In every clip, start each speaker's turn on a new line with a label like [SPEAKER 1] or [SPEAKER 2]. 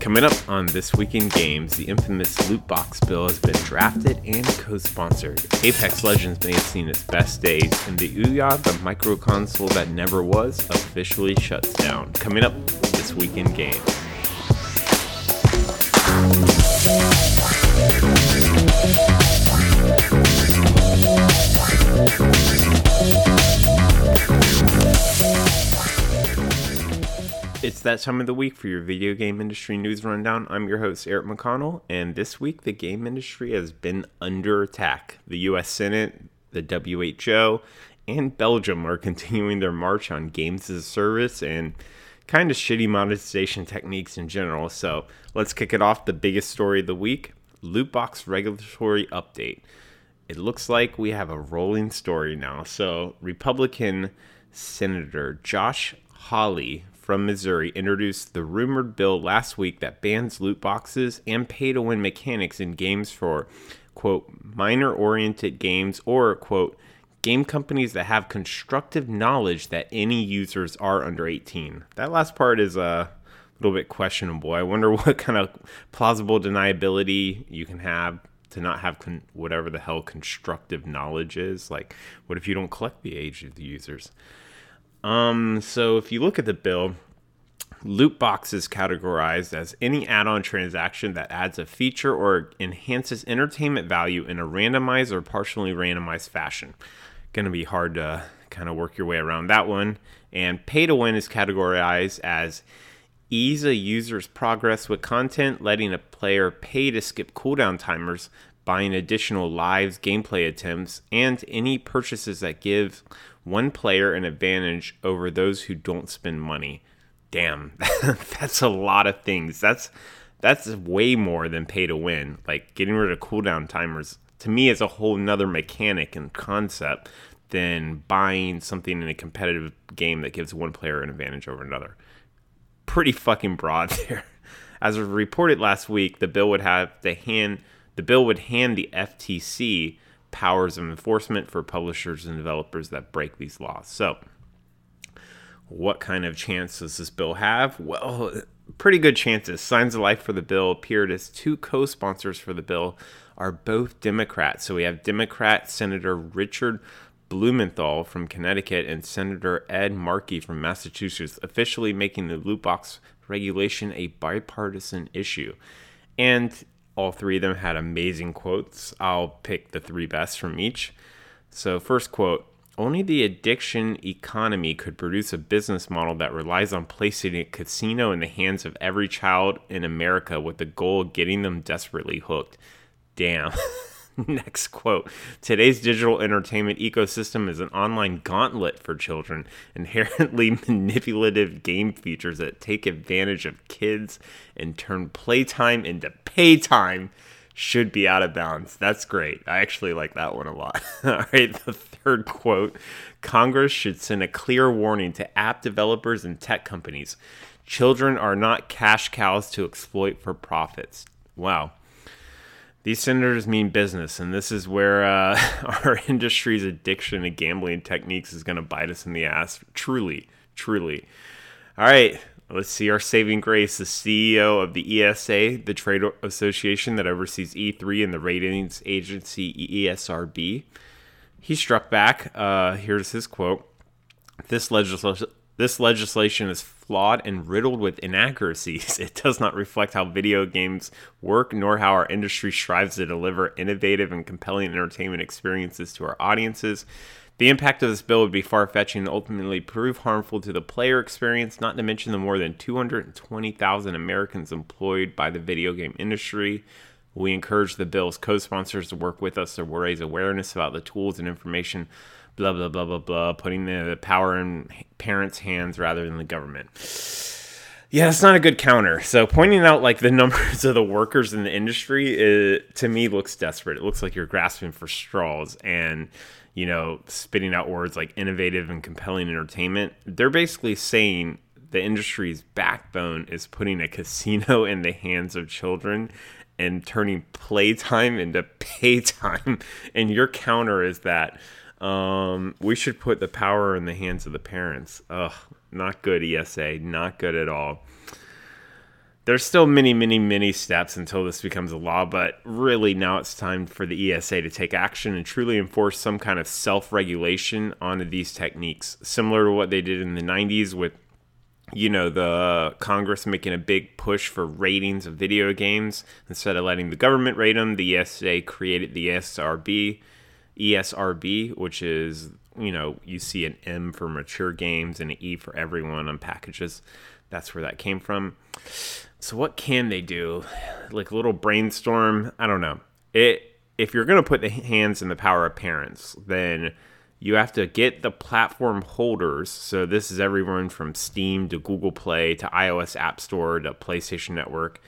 [SPEAKER 1] Coming up on This Week in Games, the infamous loot box bill has been drafted and co-sponsored. Apex Legends may have seen its best days, and the Ouya, the micro console that never was, officially shuts down. Coming up This Week in Games. It's that time of the week for your video game industry news rundown. I'm your host, Eric McConnell, and this week the game industry has been under attack. The US Senate, the WHO, and Belgium are continuing their march on games as a service and kind of shitty monetization techniques in general. So let's kick it off. The biggest story of the week loot box regulatory update. It looks like we have a rolling story now. So, Republican Senator Josh Hawley from Missouri introduced the rumored bill last week that bans loot boxes and pay to win mechanics in games for, quote, minor oriented games or, quote, game companies that have constructive knowledge that any users are under 18. That last part is uh, a little bit questionable. I wonder what kind of plausible deniability you can have to not have con- whatever the hell constructive knowledge is. Like, what if you don't collect the age of the users? Um, so if you look at the bill, loot box is categorized as any add-on transaction that adds a feature or enhances entertainment value in a randomized or partially randomized fashion. Going to be hard to kind of work your way around that one. And pay to win is categorized as ease a user's progress with content, letting a player pay to skip cooldown timers, buying additional lives, gameplay attempts, and any purchases that give one player an advantage over those who don't spend money. Damn, that's a lot of things. That's that's way more than pay to win. Like getting rid of cooldown timers to me is a whole nother mechanic and concept than buying something in a competitive game that gives one player an advantage over another. Pretty fucking broad there. As reported last week, the bill would have the hand the bill would hand the FTC powers of enforcement for publishers and developers that break these laws. So, what kind of chance does this bill have? Well, pretty good chances. Signs of life for the bill appeared as two co sponsors for the bill are both Democrats. So we have Democrat Senator Richard Blumenthal from Connecticut and Senator Ed Markey from Massachusetts, officially making the loot box regulation a bipartisan issue. And all three of them had amazing quotes. I'll pick the three best from each. So, first quote Only the addiction economy could produce a business model that relies on placing a casino in the hands of every child in America with the goal of getting them desperately hooked. Damn. Next quote Today's digital entertainment ecosystem is an online gauntlet for children, inherently manipulative game features that take advantage of kids and turn playtime into paytime should be out of bounds. That's great. I actually like that one a lot. All right, the third quote Congress should send a clear warning to app developers and tech companies. Children are not cash cows to exploit for profits. Wow these senators mean business, and this is where uh, our industry's addiction to gambling techniques is going to bite us in the ass. Truly, truly. All right, let's see our saving grace. The CEO of the ESA, the trade association that oversees E3 and the ratings agency ESRB, he struck back. Uh, here's his quote This legislation this legislation is flawed and riddled with inaccuracies. It does not reflect how video games work, nor how our industry strives to deliver innovative and compelling entertainment experiences to our audiences. The impact of this bill would be far fetching and ultimately prove harmful to the player experience, not to mention the more than 220,000 Americans employed by the video game industry. We encourage the bill's co sponsors to work with us to raise awareness about the tools and information blah blah blah blah blah, putting the power in parents' hands rather than the government. Yeah, that's not a good counter. So pointing out like the numbers of the workers in the industry, it, to me looks desperate. It looks like you're grasping for straws and you know spitting out words like innovative and compelling entertainment. They're basically saying the industry's backbone is putting a casino in the hands of children and turning playtime into paytime. And your counter is that um, we should put the power in the hands of the parents. Ugh, not good, ESA. Not good at all. there's still many, many, many steps until this becomes a law, but really now it's time for the ESA to take action and truly enforce some kind of self regulation onto these techniques, similar to what they did in the 90s with, you know, the Congress making a big push for ratings of video games. Instead of letting the government rate them, the ESA created the ESRB, ESRB, which is, you know, you see an M for mature games and an E for everyone on packages. That's where that came from. So what can they do? Like a little brainstorm. I don't know. It if you're gonna put the hands in the power of parents, then you have to get the platform holders. So this is everyone from Steam to Google Play to iOS App Store to PlayStation Network.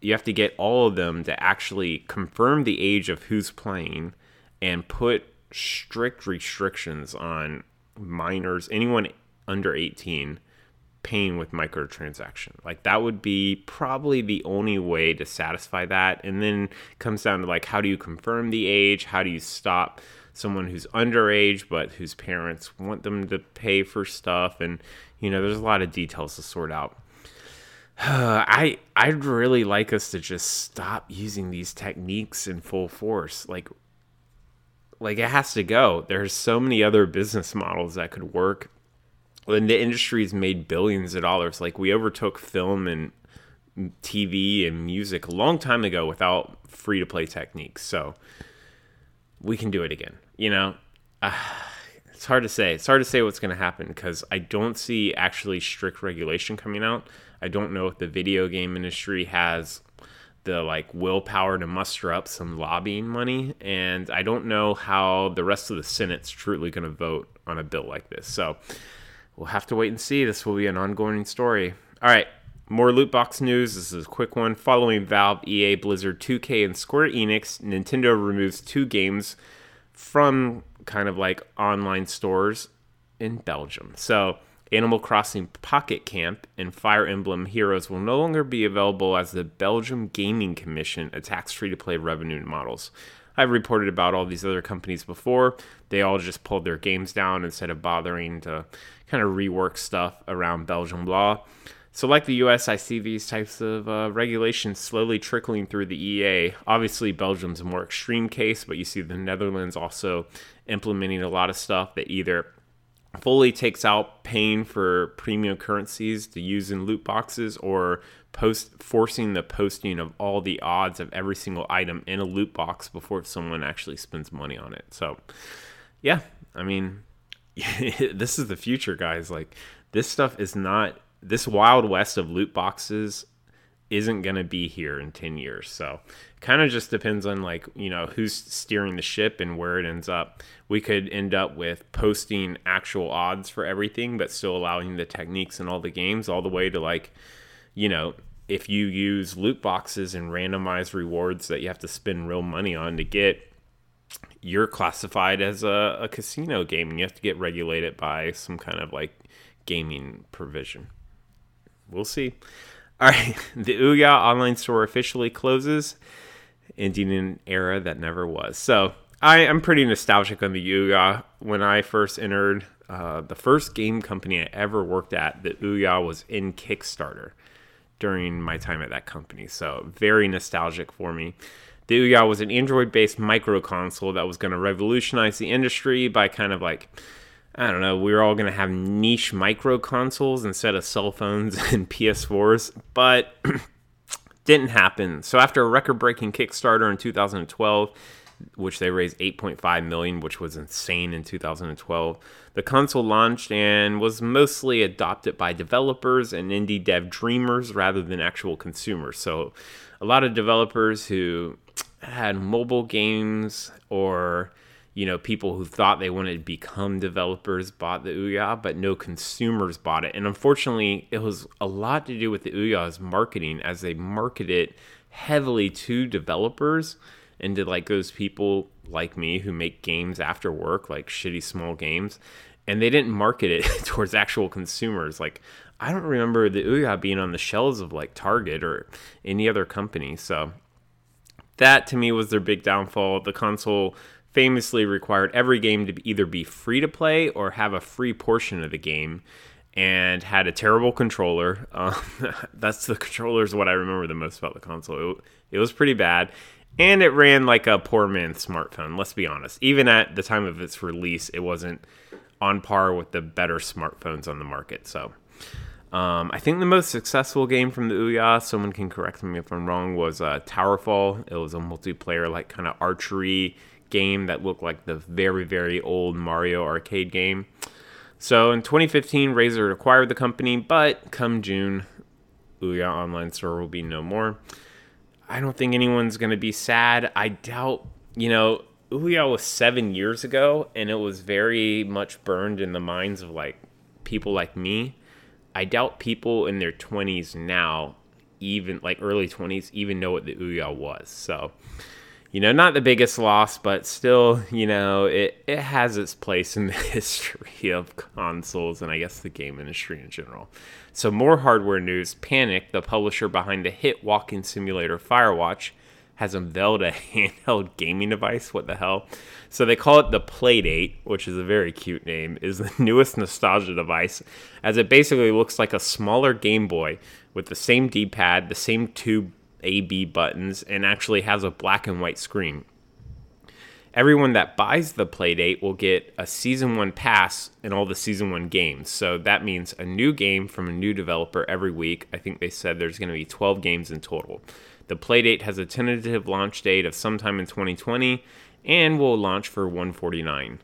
[SPEAKER 1] You have to get all of them to actually confirm the age of who's playing and put strict restrictions on minors, anyone under 18 paying with microtransaction. Like that would be probably the only way to satisfy that. And then comes down to like how do you confirm the age? How do you stop someone who's underage but whose parents want them to pay for stuff? And you know, there's a lot of details to sort out. I I'd really like us to just stop using these techniques in full force. Like like it has to go. There's so many other business models that could work and the industry's made billions of dollars. Like we overtook film and TV and music a long time ago without free to play techniques. So we can do it again. You know, uh, it's hard to say. It's hard to say what's going to happen because I don't see actually strict regulation coming out. I don't know if the video game industry has the like willpower to muster up some lobbying money and I don't know how the rest of the Senate's truly going to vote on a bill like this. So we'll have to wait and see. This will be an ongoing story. All right, more loot box news. This is a quick one. Following Valve, EA, Blizzard, 2K, and Square Enix, Nintendo removes two games from kind of like online stores in Belgium. So, Animal Crossing Pocket Camp and Fire Emblem Heroes will no longer be available as the Belgium Gaming Commission attacks free to play revenue models. I've reported about all these other companies before. They all just pulled their games down instead of bothering to kind of rework stuff around Belgian law. So, like the US, I see these types of uh, regulations slowly trickling through the EA. Obviously, Belgium's a more extreme case, but you see the Netherlands also implementing a lot of stuff that either fully takes out paying for premium currencies to use in loot boxes or post forcing the posting of all the odds of every single item in a loot box before someone actually spends money on it. So, yeah, I mean, this is the future, guys. Like this stuff is not this wild west of loot boxes isn't going to be here in 10 years. So, kind of just depends on like, you know, who's steering the ship and where it ends up. We could end up with posting actual odds for everything but still allowing the techniques in all the games all the way to like, you know, if you use loot boxes and randomized rewards that you have to spend real money on to get you're classified as a, a casino game and you have to get regulated by some kind of like gaming provision. We'll see. All right, the Ouya online store officially closes, ending an era that never was. So I, am pretty nostalgic on the Ouya. When I first entered, uh, the first game company I ever worked at, the Ouya was in Kickstarter during my time at that company. So very nostalgic for me. The Ouya was an Android based micro console that was going to revolutionize the industry by kind of like, I don't know, we were all going to have niche micro consoles instead of cell phones and PS4s, but didn't happen. So after a record breaking Kickstarter in 2012, which they raised 8.5 million, which was insane in 2012. The console launched and was mostly adopted by developers and indie dev dreamers rather than actual consumers. So, a lot of developers who had mobile games or you know people who thought they wanted to become developers bought the Ouya, but no consumers bought it. And unfortunately, it was a lot to do with the Ouya's marketing as they marketed it heavily to developers and to like those people like me who make games after work, like shitty small games. And they didn't market it towards actual consumers. Like I don't remember the Ouya being on the shelves of like Target or any other company. So that to me was their big downfall. The console famously required every game to either be free to play or have a free portion of the game. and had a terrible controller. Um, that's the controller is what I remember the most about the console. It, it was pretty bad, and it ran like a poor man's smartphone. Let's be honest. Even at the time of its release, it wasn't on par with the better smartphones on the market. So. Um, I think the most successful game from the Ouya, someone can correct me if I'm wrong, was uh, Towerfall. It was a multiplayer, like kind of archery game that looked like the very, very old Mario arcade game. So in 2015, Razer acquired the company, but come June, Ouya Online Store will be no more. I don't think anyone's going to be sad. I doubt, you know, Ouya was seven years ago, and it was very much burned in the minds of like people like me. I doubt people in their 20s now, even like early 20s, even know what the Ouya was. So you know, not the biggest loss, but still, you know, it, it has its place in the history of consoles and I guess the game industry in general. So, more hardware news Panic, the publisher behind the hit walking simulator Firewatch, has unveiled a handheld gaming device. What the hell? So, they call it the Playdate, which is a very cute name, is the newest nostalgia device, as it basically looks like a smaller Game Boy with the same D pad, the same tube a, B buttons, and actually has a black and white screen. Everyone that buys the Playdate will get a Season 1 pass in all the Season 1 games. So that means a new game from a new developer every week. I think they said there's going to be 12 games in total. The Playdate has a tentative launch date of sometime in 2020 and will launch for 149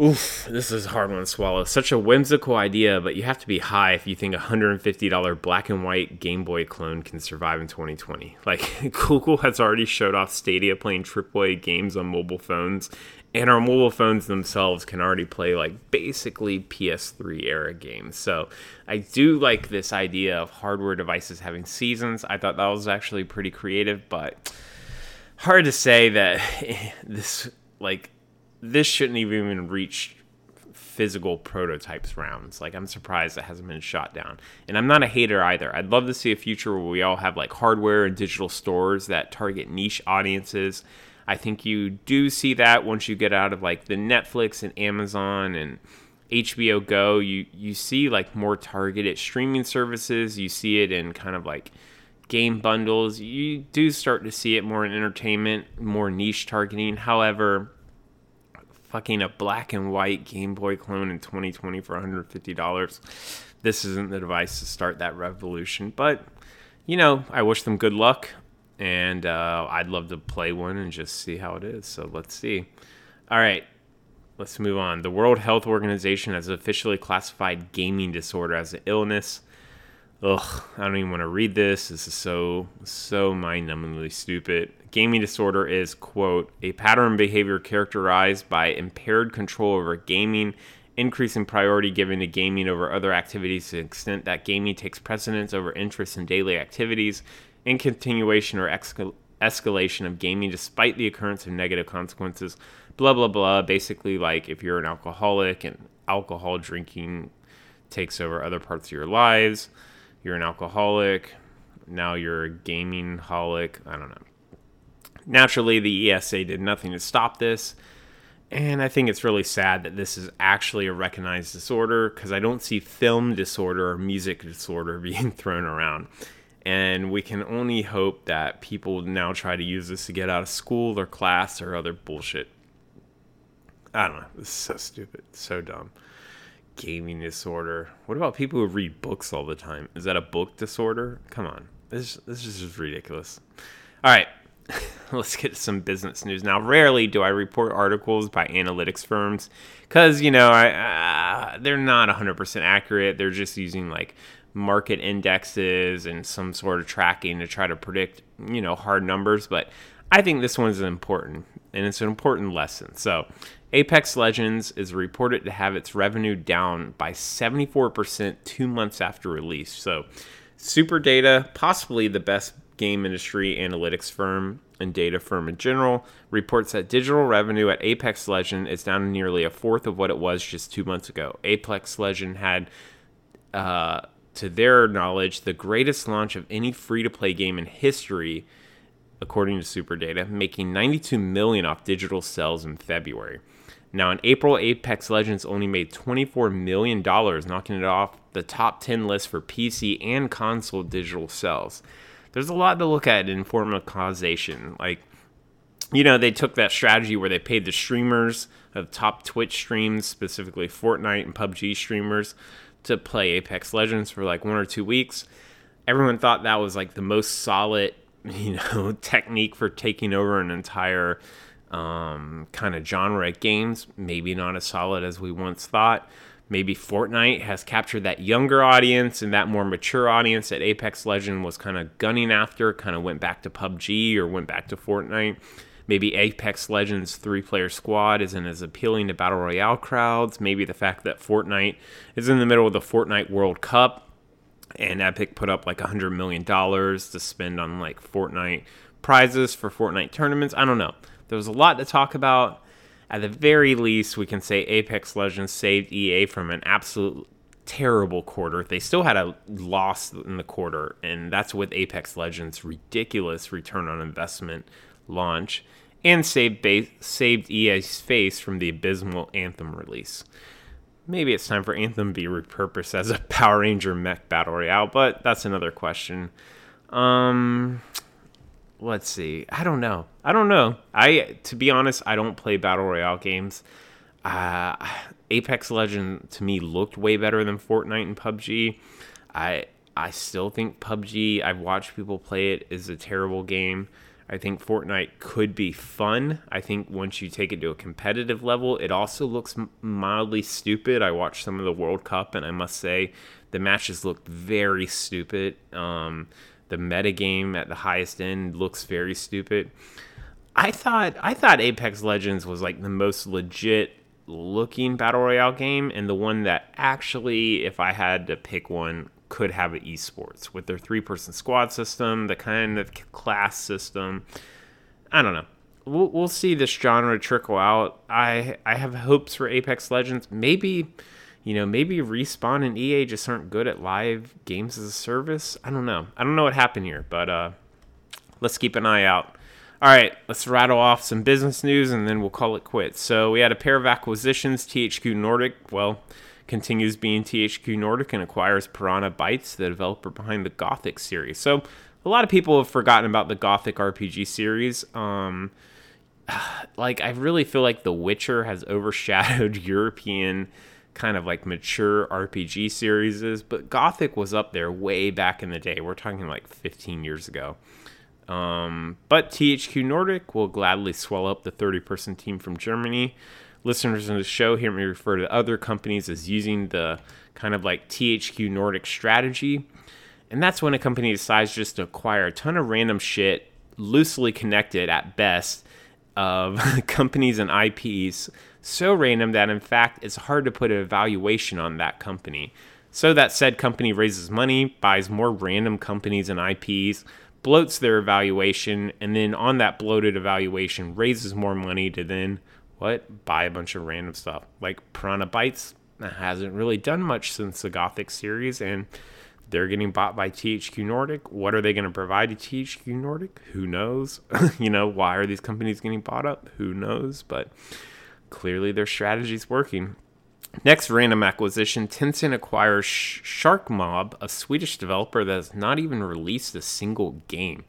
[SPEAKER 1] Oof, this is a hard one to swallow. Such a whimsical idea, but you have to be high if you think a $150 black and white Game Boy clone can survive in 2020. Like, Google has already showed off Stadia playing AAA games on mobile phones, and our mobile phones themselves can already play, like, basically PS3 era games. So, I do like this idea of hardware devices having seasons. I thought that was actually pretty creative, but hard to say that this, like, this shouldn't even reach physical prototypes rounds. Like I'm surprised it hasn't been shot down. And I'm not a hater either. I'd love to see a future where we all have like hardware and digital stores that target niche audiences. I think you do see that once you get out of like the Netflix and Amazon and HBO Go, you you see like more targeted streaming services. You see it in kind of like game bundles. You do start to see it more in entertainment, more niche targeting. However, fucking a black and white Game Boy clone in 2020 for $150. This isn't the device to start that revolution, but you know, I wish them good luck, and uh, I'd love to play one and just see how it is. So let's see. All right, let's move on. The World Health Organization has officially classified gaming disorder as an illness. Ugh, I don't even want to read this. This is so, so mind numbingly stupid. Gaming disorder is, quote, a pattern behavior characterized by impaired control over gaming, increasing priority given to gaming over other activities to the extent that gaming takes precedence over interests in daily activities, and continuation or escal- escalation of gaming despite the occurrence of negative consequences. Blah, blah, blah. Basically, like if you're an alcoholic and alcohol drinking takes over other parts of your lives, you're an alcoholic, now you're a gaming holic. I don't know. Naturally, the ESA did nothing to stop this. And I think it's really sad that this is actually a recognized disorder because I don't see film disorder or music disorder being thrown around. And we can only hope that people now try to use this to get out of school or class or other bullshit. I don't know. This is so stupid. So dumb. Gaming disorder. What about people who read books all the time? Is that a book disorder? Come on. This, this is just ridiculous. All right. let's get some business news now. Rarely do I report articles by analytics firms because you know I, uh, they're not 100% accurate. They're just using like market indexes and some sort of tracking to try to predict you know hard numbers. But I think this one's important and it's an important lesson. So Apex Legends is reported to have its revenue down by 74% two months after release. So SuperData, possibly the best game industry analytics firm and data firm in general, reports that digital revenue at Apex Legend is down nearly a fourth of what it was just two months ago. Apex Legend had, uh, to their knowledge, the greatest launch of any free to play game in history, according to SuperData, making 92 million off digital sales in February. Now, in April, Apex Legends only made $24 million, knocking it off the top 10 list for PC and console digital sales. There's a lot to look at in form of causation. Like, you know, they took that strategy where they paid the streamers of top Twitch streams, specifically Fortnite and PUBG streamers, to play Apex Legends for like one or two weeks. Everyone thought that was like the most solid, you know, technique for taking over an entire um, kind of genre of games. Maybe not as solid as we once thought. Maybe Fortnite has captured that younger audience and that more mature audience that Apex Legend was kind of gunning after, kind of went back to PUBG or went back to Fortnite. Maybe Apex Legends three player squad isn't as appealing to Battle Royale crowds. Maybe the fact that Fortnite is in the middle of the Fortnite World Cup and Epic put up like $100 million to spend on like Fortnite prizes for Fortnite tournaments. I don't know. There was a lot to talk about. At the very least, we can say Apex Legends saved EA from an absolute terrible quarter. They still had a loss in the quarter, and that's with Apex Legends' ridiculous return on investment launch, and saved, ba- saved EA's face from the abysmal Anthem release. Maybe it's time for Anthem be repurposed as a Power Ranger mech battle royale, but that's another question. Um, let's see. I don't know. I don't know. I to be honest, I don't play battle royale games. Uh, Apex Legend to me looked way better than Fortnite and PUBG. I I still think PUBG. I've watched people play it is a terrible game. I think Fortnite could be fun. I think once you take it to a competitive level, it also looks mildly stupid. I watched some of the World Cup, and I must say the matches looked very stupid. Um, the metagame at the highest end looks very stupid. I thought I thought Apex Legends was like the most legit looking battle royale game and the one that actually if I had to pick one could have an esports with their three person squad system, the kind of class system. I don't know. We'll, we'll see this genre trickle out. I I have hopes for Apex Legends. Maybe you know, maybe Respawn and EA just aren't good at live games as a service. I don't know. I don't know what happened here, but uh, let's keep an eye out. All right, let's rattle off some business news and then we'll call it quits. So we had a pair of acquisitions. THQ Nordic, well, continues being THQ Nordic and acquires Piranha Bytes, the developer behind the Gothic series. So a lot of people have forgotten about the Gothic RPG series. Um, like I really feel like The Witcher has overshadowed European kind of like mature RPG series, but Gothic was up there way back in the day. We're talking like 15 years ago. Um, but THQ Nordic will gladly swell up the 30 person team from Germany. Listeners in the show hear me refer to other companies as using the kind of like THQ Nordic strategy. And that's when a company decides just to acquire a ton of random shit, loosely connected at best, of companies and IPs so random that in fact it's hard to put a valuation on that company. So that said company raises money, buys more random companies and IPs, bloats their evaluation, and then on that bloated evaluation raises more money to then what? Buy a bunch of random stuff. Like Piranha Bytes hasn't really done much since the Gothic series and they're getting bought by THQ Nordic. What are they going to provide to THQ Nordic? Who knows? you know, why are these companies getting bought up? Who knows? But clearly their strategy's working. Next random acquisition Tencent acquires Shark Mob, a Swedish developer that has not even released a single game.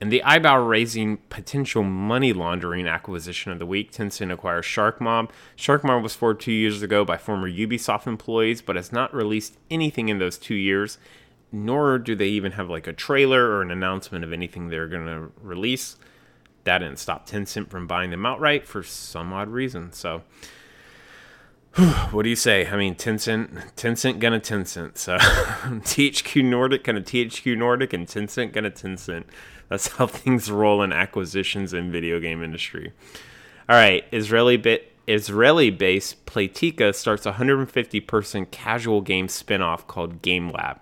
[SPEAKER 1] And the eyebrow raising potential money laundering acquisition of the week, Tencent acquires Sharkmob. Sharkmob was formed two years ago by former Ubisoft employees, but has not released anything in those two years, nor do they even have like a trailer or an announcement of anything they're going to release that didn't stop Tencent from buying them outright for some odd reason. So, what do you say? I mean, Tencent, Tencent gonna Tencent. So, THQ Nordic gonna THQ Nordic, and Tencent gonna Tencent. That's how things roll in acquisitions in video game industry. All right, Israeli bit. Israeli-based Playtika starts a 150 person casual game spin-off called Game Lab.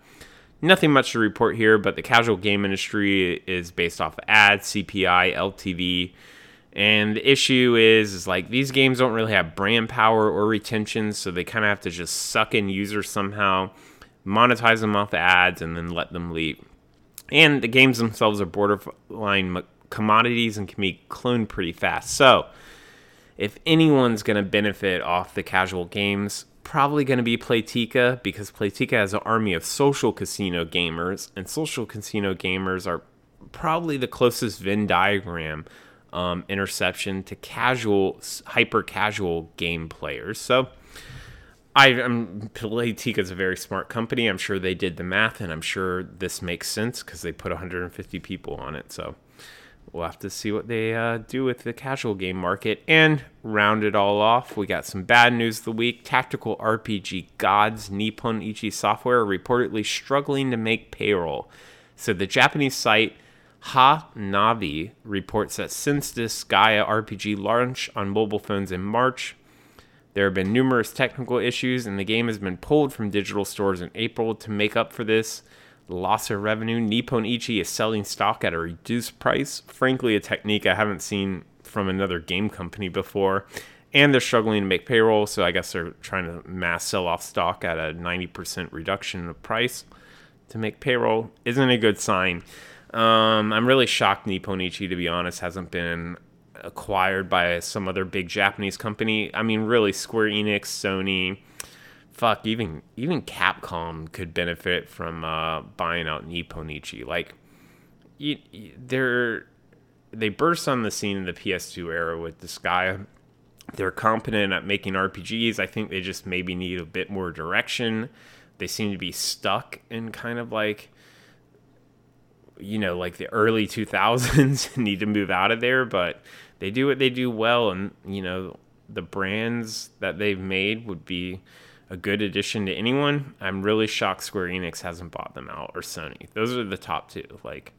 [SPEAKER 1] Nothing much to report here, but the casual game industry is based off of ads, CPI, LTV. And the issue is, is like these games don't really have brand power or retention, so they kind of have to just suck in users somehow, monetize them off the ads, and then let them leave. And the games themselves are borderline commodities and can be cloned pretty fast. So, if anyone's going to benefit off the casual games, probably going to be Playtika because Playtika has an army of social casino gamers, and social casino gamers are probably the closest Venn diagram um, interception to casual, hyper casual game players. So I, am Playtika is a very smart company. I'm sure they did the math, and I'm sure this makes sense because they put 150 people on it. So we'll have to see what they uh, do with the casual game market. And round it all off, we got some bad news of the week. Tactical RPG gods Nippon Ichi Software are reportedly struggling to make payroll. So the Japanese site Ha Navi reports that since Disgaea RPG launch on mobile phones in March, there have been numerous technical issues, and the game has been pulled from digital stores in April to make up for this loss of revenue. Nippon Ichi is selling stock at a reduced price. Frankly, a technique I haven't seen from another game company before. And they're struggling to make payroll, so I guess they're trying to mass sell off stock at a 90% reduction of price to make payroll. Isn't a good sign. Um, I'm really shocked Nippon Ichi, to be honest, hasn't been acquired by some other big Japanese company. I mean, really, Square Enix, Sony, fuck, even even Capcom could benefit from uh, buying out Nippon Ichi. Like, they're they burst on the scene in the PS2 era with Disgaea. They're competent at making RPGs. I think they just maybe need a bit more direction. They seem to be stuck in kind of like you know, like the early 2000s need to move out of there, but they do what they do well. And, you know, the brands that they've made would be a good addition to anyone. I'm really shocked Square Enix hasn't bought them out or Sony. Those are the top two. Like,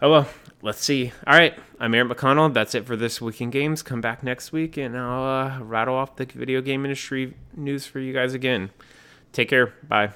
[SPEAKER 1] oh well, let's see. All right, I'm Aaron McConnell. That's it for this week in games. Come back next week and I'll uh, rattle off the video game industry news for you guys again. Take care. Bye.